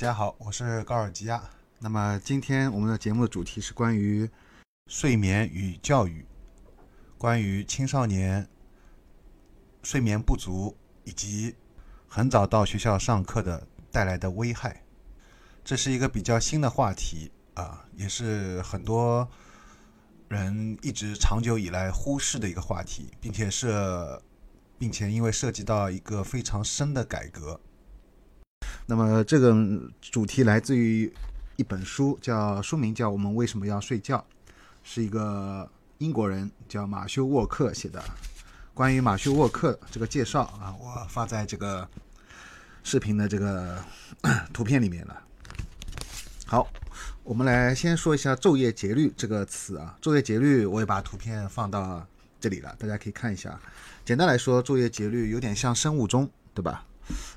大家好，我是高尔基亚。那么今天我们的节目的主题是关于睡眠与教育，关于青少年睡眠不足以及很早到学校上课的带来的危害。这是一个比较新的话题啊，也是很多人一直长久以来忽视的一个话题，并且是，并且因为涉及到一个非常深的改革。那么这个主题来自于一本书，叫书名叫《我们为什么要睡觉》，是一个英国人叫马修沃克写的。关于马修沃克这个介绍啊，我发在这个视频的这个图片里面了。好，我们来先说一下昼夜节律这个词啊。昼夜节律，我也把图片放到这里了，大家可以看一下。简单来说，昼夜节律有点像生物钟，对吧？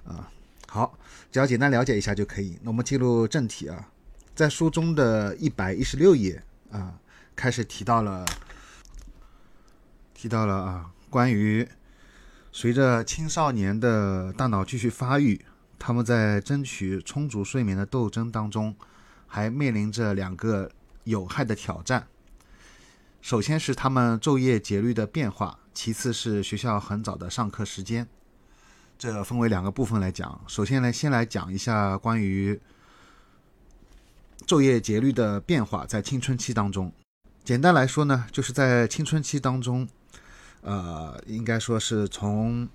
啊，好，只要简单了解一下就可以。那我们进入正题啊，在书中的一百一十六页啊，开始提到了提到了啊，关于随着青少年的大脑继续发育，他们在争取充足睡眠的斗争当中。还面临着两个有害的挑战，首先是他们昼夜节律的变化，其次是学校很早的上课时间。这分为两个部分来讲。首先呢，先来讲一下关于昼夜节律的变化，在青春期当中，简单来说呢，就是在青春期当中，呃，应该说是从。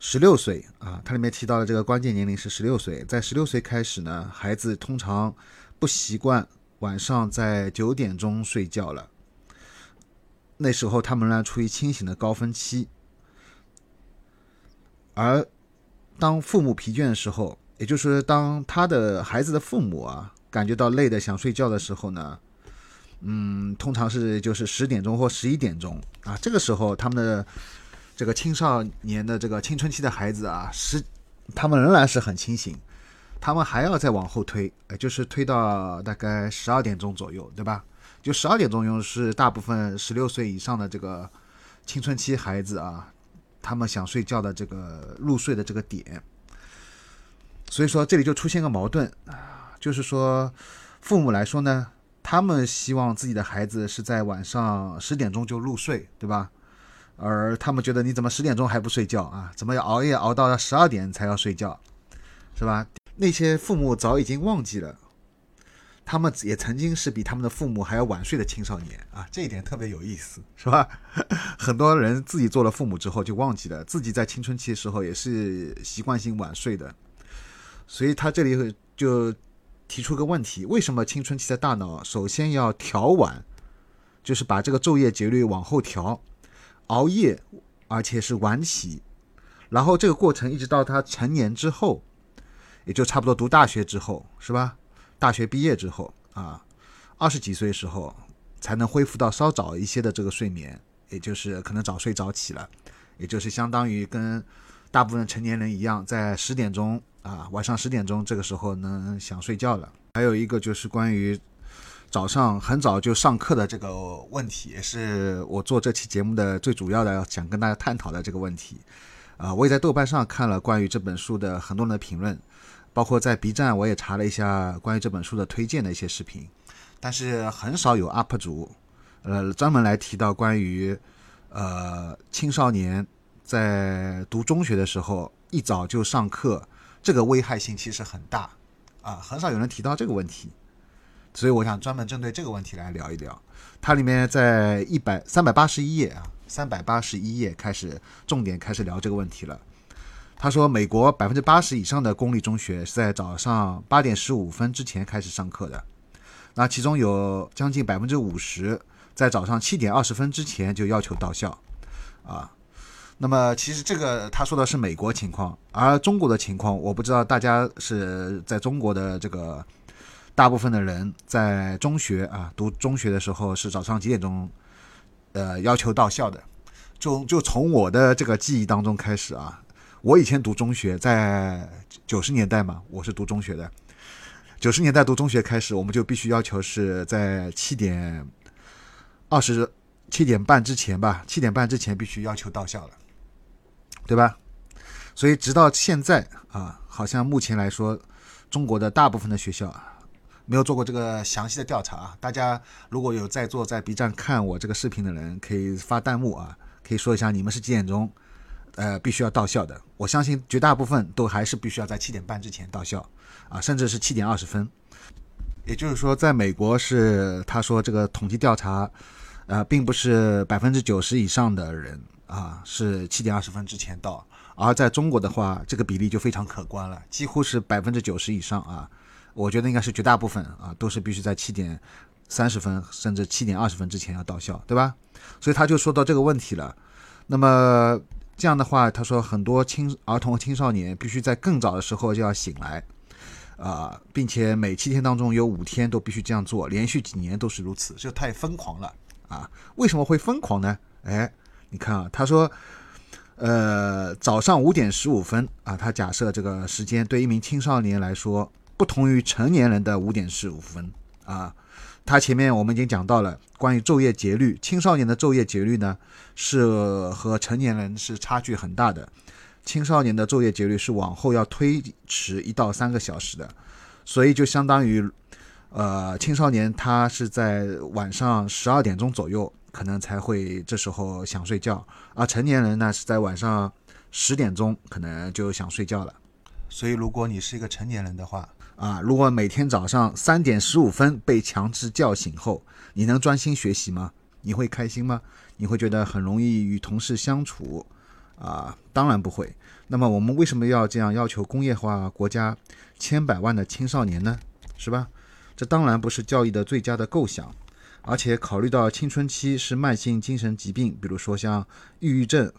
十六岁啊，它里面提到的这个关键年龄是十六岁。在十六岁开始呢，孩子通常不习惯晚上在九点钟睡觉了。那时候他们呢处于清醒的高峰期，而当父母疲倦的时候，也就是当他的孩子的父母啊感觉到累的想睡觉的时候呢，嗯，通常是就是十点钟或十一点钟啊，这个时候他们的。这个青少年的这个青春期的孩子啊，是他们仍然是很清醒，他们还要再往后推，呃，就是推到大概十二点钟左右，对吧？就十二点钟又是大部分十六岁以上的这个青春期孩子啊，他们想睡觉的这个入睡的这个点。所以说这里就出现个矛盾啊，就是说父母来说呢，他们希望自己的孩子是在晚上十点钟就入睡，对吧？而他们觉得你怎么十点钟还不睡觉啊？怎么要熬夜熬到十二点才要睡觉，是吧？那些父母早已经忘记了，他们也曾经是比他们的父母还要晚睡的青少年啊！这一点特别有意思，是吧？很多人自己做了父母之后就忘记了自己在青春期的时候也是习惯性晚睡的，所以他这里就提出个问题：为什么青春期的大脑首先要调晚，就是把这个昼夜节律往后调？熬夜，而且是晚起，然后这个过程一直到他成年之后，也就差不多读大学之后，是吧？大学毕业之后啊，二十几岁时候才能恢复到稍早一些的这个睡眠，也就是可能早睡早起了，也就是相当于跟大部分成年人一样，在十点钟啊，晚上十点钟这个时候能想睡觉了。还有一个就是关于。早上很早就上课的这个问题，也是我做这期节目的最主要的想跟大家探讨的这个问题。啊，我也在豆瓣上看了关于这本书的很多人的评论，包括在 B 站我也查了一下关于这本书的推荐的一些视频，但是很少有 UP 主，呃，专门来提到关于呃青少年在读中学的时候一早就上课，这个危害性其实很大啊，很少有人提到这个问题。所以我想专门针对这个问题来聊一聊。它里面在一百三百八十一页啊，三百八十一页开始重点开始聊这个问题了。他说，美国百分之八十以上的公立中学是在早上八点十五分之前开始上课的，那其中有将近百分之五十在早上七点二十分之前就要求到校啊。那么其实这个他说的是美国情况，而中国的情况，我不知道大家是在中国的这个。大部分的人在中学啊读中学的时候是早上几点钟，呃要求到校的，就就从我的这个记忆当中开始啊，我以前读中学在九十年代嘛，我是读中学的，九十年代读中学开始，我们就必须要求是在七点二十七点半之前吧，七点半之前必须要求到校了，对吧？所以直到现在啊，好像目前来说。中国的大部分的学校没有做过这个详细的调查啊。大家如果有在座在 B 站看我这个视频的人，可以发弹幕啊，可以说一下你们是几点钟呃必须要到校的。我相信绝大部分都还是必须要在七点半之前到校啊，甚至是七点二十分。也就是说，在美国是他说这个统计调查。呃，并不是百分之九十以上的人啊是七点二十分之前到，而在中国的话，这个比例就非常可观了，几乎是百分之九十以上啊。我觉得应该是绝大部分啊，都是必须在七点三十分甚至七点二十分之前要到校，对吧？所以他就说到这个问题了。那么这样的话，他说很多青儿童和青少年必须在更早的时候就要醒来啊，并且每七天当中有五天都必须这样做，连续几年都是如此，这太疯狂了。啊，为什么会疯狂呢？哎，你看啊，他说，呃，早上五点十五分啊，他假设这个时间对一名青少年来说不同于成年人的五点十五分啊。他前面我们已经讲到了关于昼夜节律，青少年的昼夜节律呢是和成年人是差距很大的，青少年的昼夜节律是往后要推迟一到三个小时的，所以就相当于。呃，青少年他是在晚上十二点钟左右，可能才会这时候想睡觉，而成年人呢是在晚上十点钟可能就想睡觉了。所以，如果你是一个成年人的话，啊，如果每天早上三点十五分被强制叫醒后，你能专心学习吗？你会开心吗？你会觉得很容易与同事相处？啊，当然不会。那么，我们为什么要这样要求工业化国家千百万的青少年呢？是吧？这当然不是教育的最佳的构想，而且考虑到青春期是慢性精神疾病，比如说像抑郁症、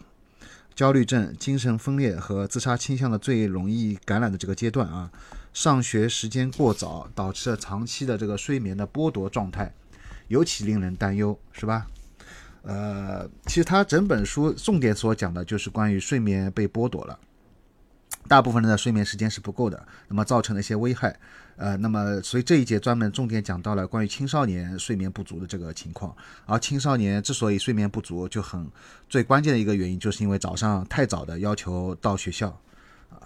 焦虑症、精神分裂和自杀倾向的最容易感染的这个阶段啊，上学时间过早导致了长期的这个睡眠的剥夺状态，尤其令人担忧，是吧？呃，其实他整本书重点所讲的就是关于睡眠被剥夺了。大部分人的睡眠时间是不够的，那么造成的一些危害，呃，那么所以这一节专门重点讲到了关于青少年睡眠不足的这个情况。而青少年之所以睡眠不足，就很最关键的一个原因，就是因为早上太早的要求到学校，啊，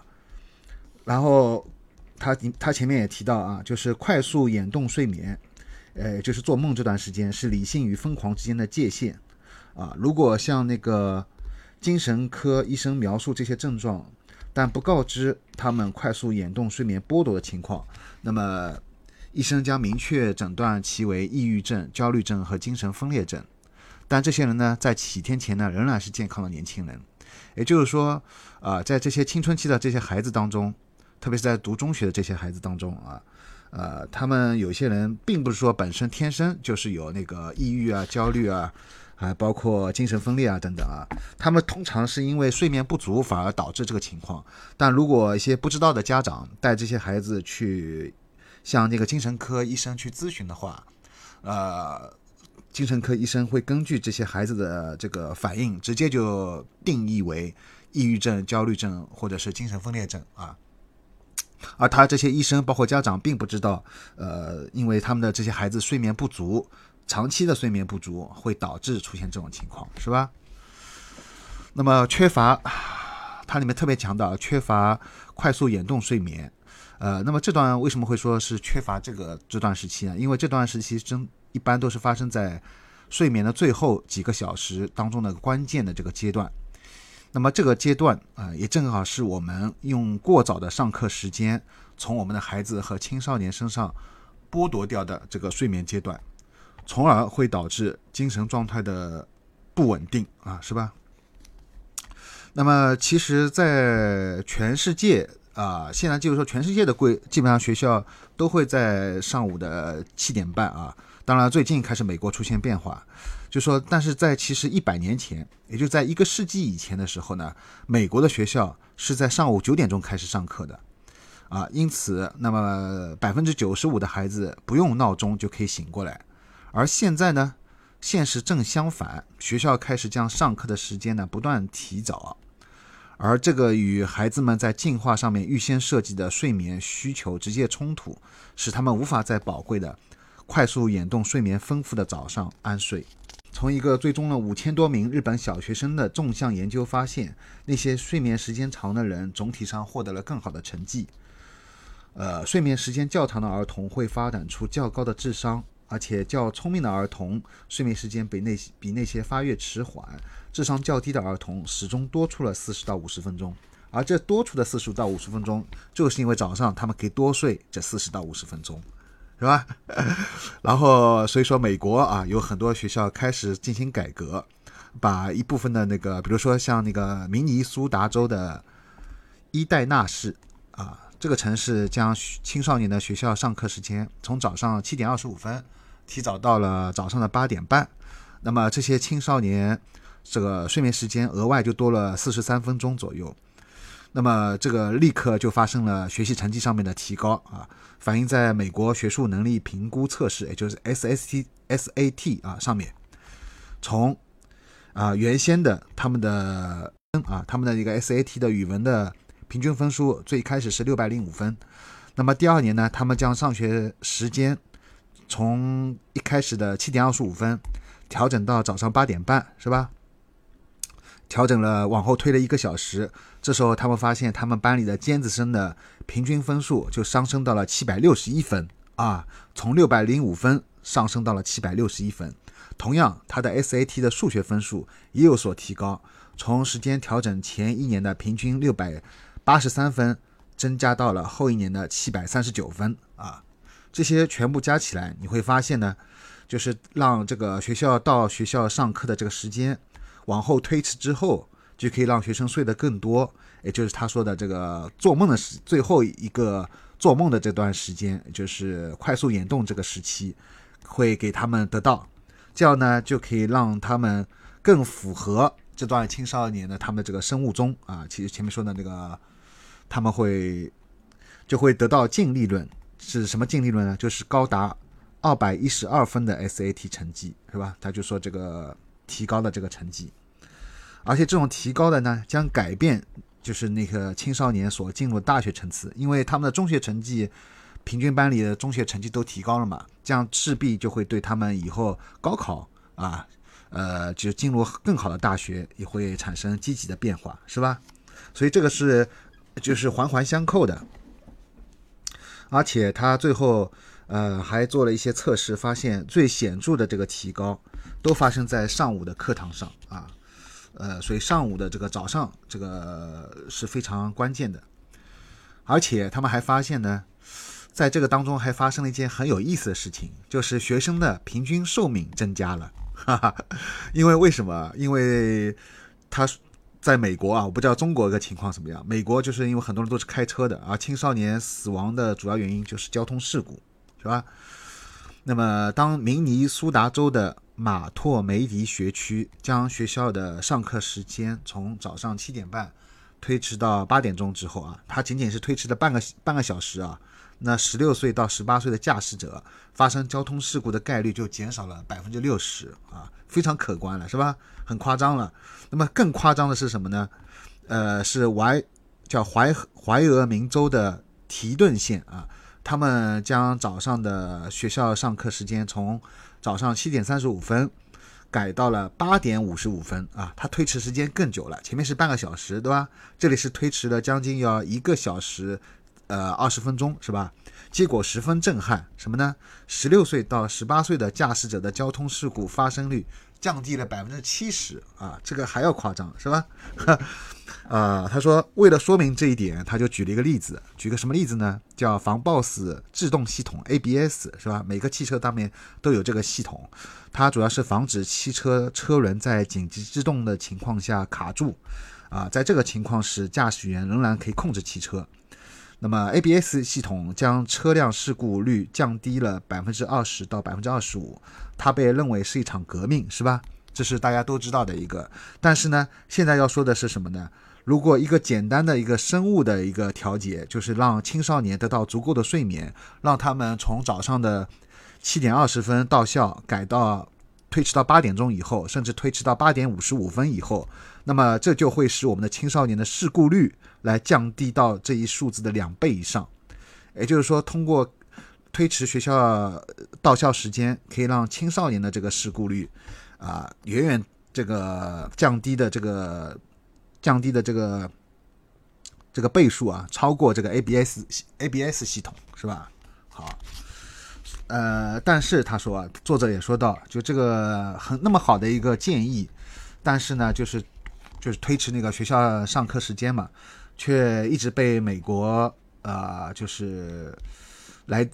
然后他他前面也提到啊，就是快速眼动睡眠，呃，就是做梦这段时间是理性与疯狂之间的界限，啊，如果像那个精神科医生描述这些症状。但不告知他们快速眼动睡眠剥夺的情况，那么医生将明确诊断其为抑郁症、焦虑症和精神分裂症。但这些人呢，在几天前呢，仍然是健康的年轻人。也就是说，啊，在这些青春期的这些孩子当中，特别是在读中学的这些孩子当中啊，呃，他们有些人并不是说本身天生就是有那个抑郁啊、焦虑啊。还包括精神分裂啊等等啊，他们通常是因为睡眠不足反而导致这个情况。但如果一些不知道的家长带这些孩子去向那个精神科医生去咨询的话，呃，精神科医生会根据这些孩子的这个反应，直接就定义为抑郁症、焦虑症或者是精神分裂症啊。而他这些医生包括家长并不知道，呃，因为他们的这些孩子睡眠不足。长期的睡眠不足会导致出现这种情况，是吧？那么缺乏，它里面特别强调缺乏快速眼动睡眠。呃，那么这段为什么会说是缺乏这个这段时期呢？因为这段时期真一般都是发生在睡眠的最后几个小时当中的关键的这个阶段。那么这个阶段啊，也正好是我们用过早的上课时间从我们的孩子和青少年身上剥夺掉的这个睡眠阶段。从而会导致精神状态的不稳定啊，是吧？那么其实，在全世界啊，现在就是说，全世界的规基本上学校都会在上午的七点半啊。当然，最近开始美国出现变化，就说，但是在其实一百年前，也就在一个世纪以前的时候呢，美国的学校是在上午九点钟开始上课的啊。因此，那么百分之九十五的孩子不用闹钟就可以醒过来。而现在呢，现实正相反，学校开始将上课的时间呢不断提早，而这个与孩子们在进化上面预先设计的睡眠需求直接冲突，使他们无法在宝贵的、快速眼动睡眠丰富的早上安睡。从一个追踪了五千多名日本小学生的纵向研究发现，那些睡眠时间长的人总体上获得了更好的成绩。呃，睡眠时间较长的儿童会发展出较高的智商，而且较聪明的儿童睡眠时间比那比那些发育迟缓、智商较低的儿童始终多出了四十到五十分钟。而这多出的四十到五十分钟，就是因为早上他们可以多睡这四十到五十分钟，是吧？然后所以说，美国啊有很多学校开始进行改革，把一部分的那个，比如说像那个明尼苏达州的伊代纳市啊。这个城市将青少年的学校上课时间从早上七点二十五分提早到了早上的八点半，那么这些青少年这个睡眠时间额外就多了四十三分钟左右，那么这个立刻就发生了学习成绩上面的提高啊，反映在美国学术能力评估测试，也就是 SST SAT 啊上面，从啊原先的他们的啊他们的一个 SAT 的语文的。平均分数最开始是六百零五分，那么第二年呢，他们将上学时间从一开始的七点二十五分调整到早上八点半，是吧？调整了，往后推了一个小时。这时候他们发现，他们班里的尖子生的平均分数就上升到了七百六十一分啊，从六百零五分上升到了七百六十一分。同样，他的 SAT 的数学分数也有所提高，从时间调整前一年的平均六百。八十三分增加到了后一年的七百三十九分啊，这些全部加起来，你会发现呢，就是让这个学校到学校上课的这个时间往后推迟之后，就可以让学生睡得更多，也就是他说的这个做梦的时最后一个做梦的这段时间，就是快速眼动这个时期，会给他们得到，这样呢就可以让他们更符合这段青少年的他们的这个生物钟啊，其实前面说的那个。他们会就会得到净利润是什么净利润呢？就是高达二百一十二分的 SAT 成绩，是吧？他就说这个提高的这个成绩，而且这种提高的呢，将改变就是那个青少年所进入大学层次，因为他们的中学成绩平均班里的中学成绩都提高了嘛，这样势必就会对他们以后高考啊，呃，就进入更好的大学也会产生积极的变化，是吧？所以这个是。就是环环相扣的，而且他最后呃还做了一些测试，发现最显著的这个提高都发生在上午的课堂上啊，呃，所以上午的这个早上这个是非常关键的，而且他们还发现呢，在这个当中还发生了一件很有意思的事情，就是学生的平均寿命增加了，哈哈，因为为什么？因为他。在美国啊，我不知道中国的情况怎么样。美国就是因为很多人都是开车的，而青少年死亡的主要原因就是交通事故，是吧？那么，当明尼苏达州的马托梅迪学区将学校的上课时间从早上七点半推迟到八点钟之后啊，它仅仅是推迟了半个半个小时啊。那十六岁到十八岁的驾驶者发生交通事故的概率就减少了百分之六十啊，非常可观了，是吧？很夸张了。那么更夸张的是什么呢？呃，是怀叫怀怀俄明州的提顿县啊，他们将早上的学校上课时间从早上七点三十五分改到了八点五十五分啊，它推迟时间更久了，前面是半个小时，对吧？这里是推迟了将近要一个小时。呃，二十分钟是吧？结果十分震撼，什么呢？十六岁到十八岁的驾驶者的交通事故发生率降低了百分之七十啊，这个还要夸张是吧？啊，他说为了说明这一点，他就举了一个例子，举个什么例子呢？叫防抱死制动系统 ABS 是吧？每个汽车上面都有这个系统，它主要是防止汽车车轮在紧急制动的情况下卡住啊，在这个情况时，驾驶员仍然可以控制汽车。那么 ABS 系统将车辆事故率降低了百分之二十到百分之二十五，它被认为是一场革命，是吧？这是大家都知道的一个。但是呢，现在要说的是什么呢？如果一个简单的一个生物的一个调节，就是让青少年得到足够的睡眠，让他们从早上的七点二十分到校改到推迟到八点钟以后，甚至推迟到八点五十五分以后，那么这就会使我们的青少年的事故率。来降低到这一数字的两倍以上，也就是说，通过推迟学校到校时间，可以让青少年的这个事故率啊，远远这个降低的这个降低的这个这个倍数啊，超过这个 ABS ABS 系统，是吧？好，呃，但是他说，作者也说到，就这个很那么好的一个建议，但是呢，就是就是推迟那个学校上课时间嘛，却一直被美国啊，就是来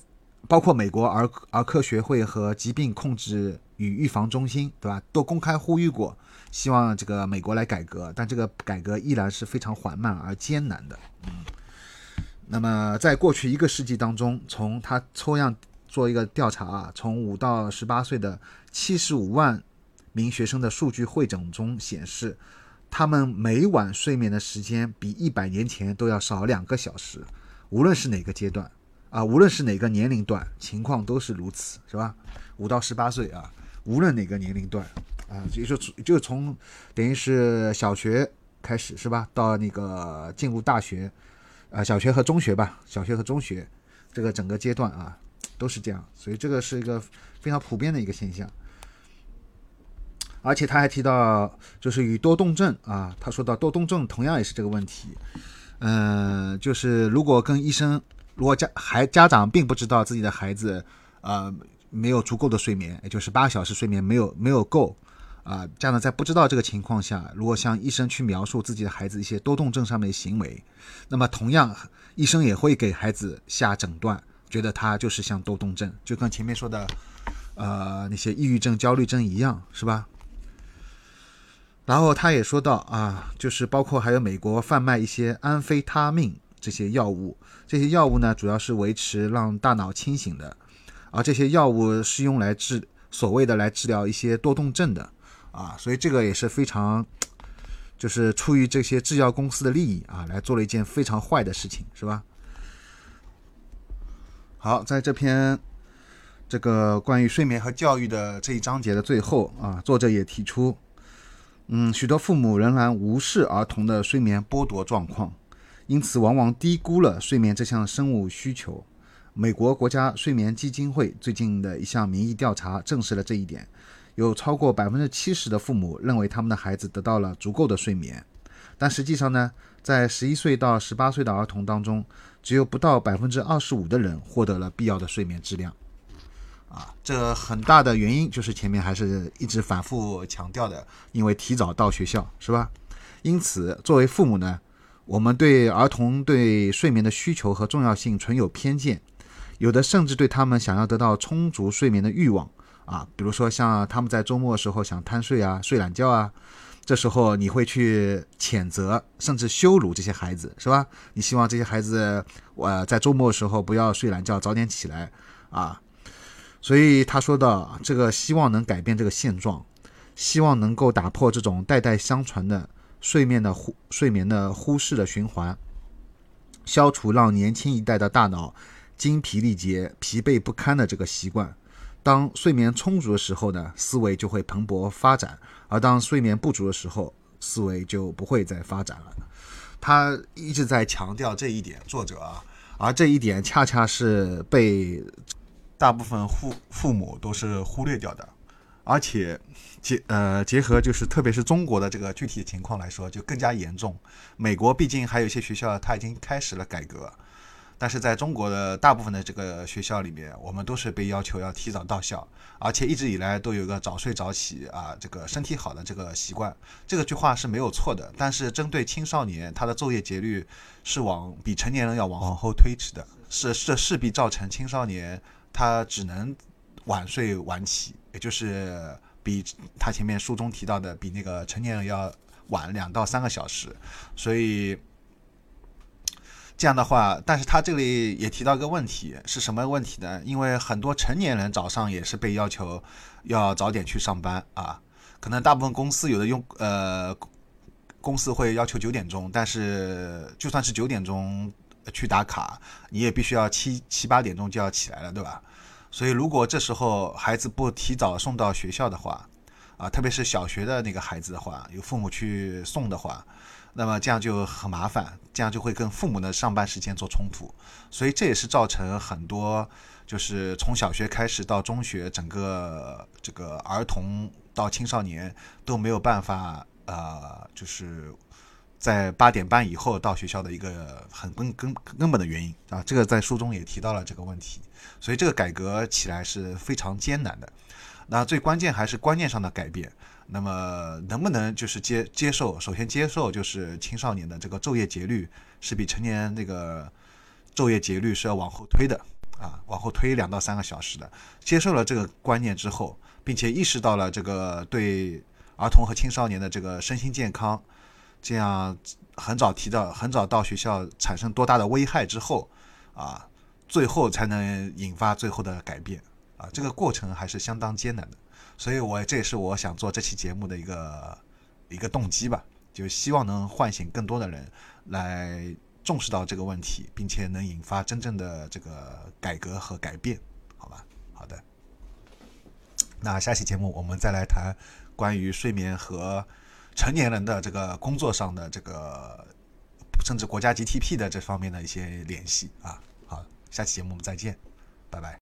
包括美国儿儿科学会和疾病控制与预防中心，对吧？都公开呼吁过。希望这个美国来改革，但这个改革依然是非常缓慢而艰难的。嗯，那么在过去一个世纪当中，从他抽样做一个调查啊，从五到十八岁的七十五万名学生的数据汇总中显示，他们每晚睡眠的时间比一百年前都要少两个小时。无论是哪个阶段啊，无论是哪个年龄段，情况都是如此，是吧？五到十八岁啊，无论哪个年龄段。啊，就就就从等于是小学开始是吧？到那个进入大学，啊，小学和中学吧，小学和中学这个整个阶段啊，都是这样，所以这个是一个非常普遍的一个现象。而且他还提到，就是与多动症啊，他说到多动症同样也是这个问题。嗯，就是如果跟医生，如果家孩家长并不知道自己的孩子呃没有足够的睡眠，也就是八小时睡眠没有没有够。啊，家长在不知道这个情况下，如果向医生去描述自己的孩子一些多动症上面的行为，那么同样，医生也会给孩子下诊断，觉得他就是像多动症，就跟前面说的，呃，那些抑郁症、焦虑症一样，是吧？然后他也说到啊，就是包括还有美国贩卖一些安非他命这些药物，这些药物呢，主要是维持让大脑清醒的，而这些药物是用来治所谓的来治疗一些多动症的。啊，所以这个也是非常，就是出于这些制药公司的利益啊，来做了一件非常坏的事情，是吧？好，在这篇这个关于睡眠和教育的这一章节的最后啊，作者也提出，嗯，许多父母仍然无视儿童的睡眠剥夺状况，因此往往低估了睡眠这项生物需求。美国国家睡眠基金会最近的一项民意调查证实了这一点。有超过百分之七十的父母认为他们的孩子得到了足够的睡眠，但实际上呢，在十一岁到十八岁的儿童当中，只有不到百分之二十五的人获得了必要的睡眠质量。啊，这很大的原因就是前面还是一直反复强调的，因为提早到学校，是吧？因此，作为父母呢，我们对儿童对睡眠的需求和重要性存有偏见，有的甚至对他们想要得到充足睡眠的欲望。啊，比如说像他们在周末的时候想贪睡啊、睡懒觉啊，这时候你会去谴责甚至羞辱这些孩子，是吧？你希望这些孩子，呃，在周末的时候不要睡懒觉，早点起来啊。所以他说的这个希望能改变这个现状，希望能够打破这种代代相传的睡眠的忽睡眠的忽视的循环，消除让年轻一代的大脑精疲力竭、疲惫不堪的这个习惯。当睡眠充足的时候呢，思维就会蓬勃发展；而当睡眠不足的时候，思维就不会再发展了。他一直在强调这一点，作者啊，而这一点恰恰是被大部分父父母都是忽略掉的。而且结呃结合就是特别是中国的这个具体情况来说，就更加严重。美国毕竟还有一些学校，它已经开始了改革。但是在中国的大部分的这个学校里面，我们都是被要求要提早到校，而且一直以来都有一个早睡早起啊，这个身体好的这个习惯。这个句话是没有错的，但是针对青少年，他的昼夜节律是往比成年人要往往后推迟的，是这势必造成青少年他只能晚睡晚起，也就是比他前面书中提到的比那个成年人要晚两到三个小时，所以。这样的话，但是他这里也提到一个问题，是什么问题呢？因为很多成年人早上也是被要求要早点去上班啊，可能大部分公司有的用呃，公司会要求九点钟，但是就算是九点钟去打卡，你也必须要七七八点钟就要起来了，对吧？所以如果这时候孩子不提早送到学校的话，啊，特别是小学的那个孩子的话，有父母去送的话。那么这样就很麻烦，这样就会跟父母的上班时间做冲突，所以这也是造成很多就是从小学开始到中学，整个这个儿童到青少年都没有办法呃，就是在八点半以后到学校的一个很根根根本的原因啊，这个在书中也提到了这个问题，所以这个改革起来是非常艰难的。那最关键还是观念上的改变。那么能不能就是接接受？首先接受就是青少年的这个昼夜节律是比成年那个昼夜节律是要往后推的啊，往后推两到三个小时的。接受了这个观念之后，并且意识到了这个对儿童和青少年的这个身心健康。这样很早提到，很早到学校产生多大的危害之后，啊，最后才能引发最后的改变，啊，这个过程还是相当艰难的，所以我这也是我想做这期节目的一个一个动机吧，就希望能唤醒更多的人来重视到这个问题，并且能引发真正的这个改革和改变，好吧？好的，那下期节目我们再来谈关于睡眠和。成年人的这个工作上的这个，甚至国家 GDP 的这方面的一些联系啊，好，下期节目我们再见，拜拜。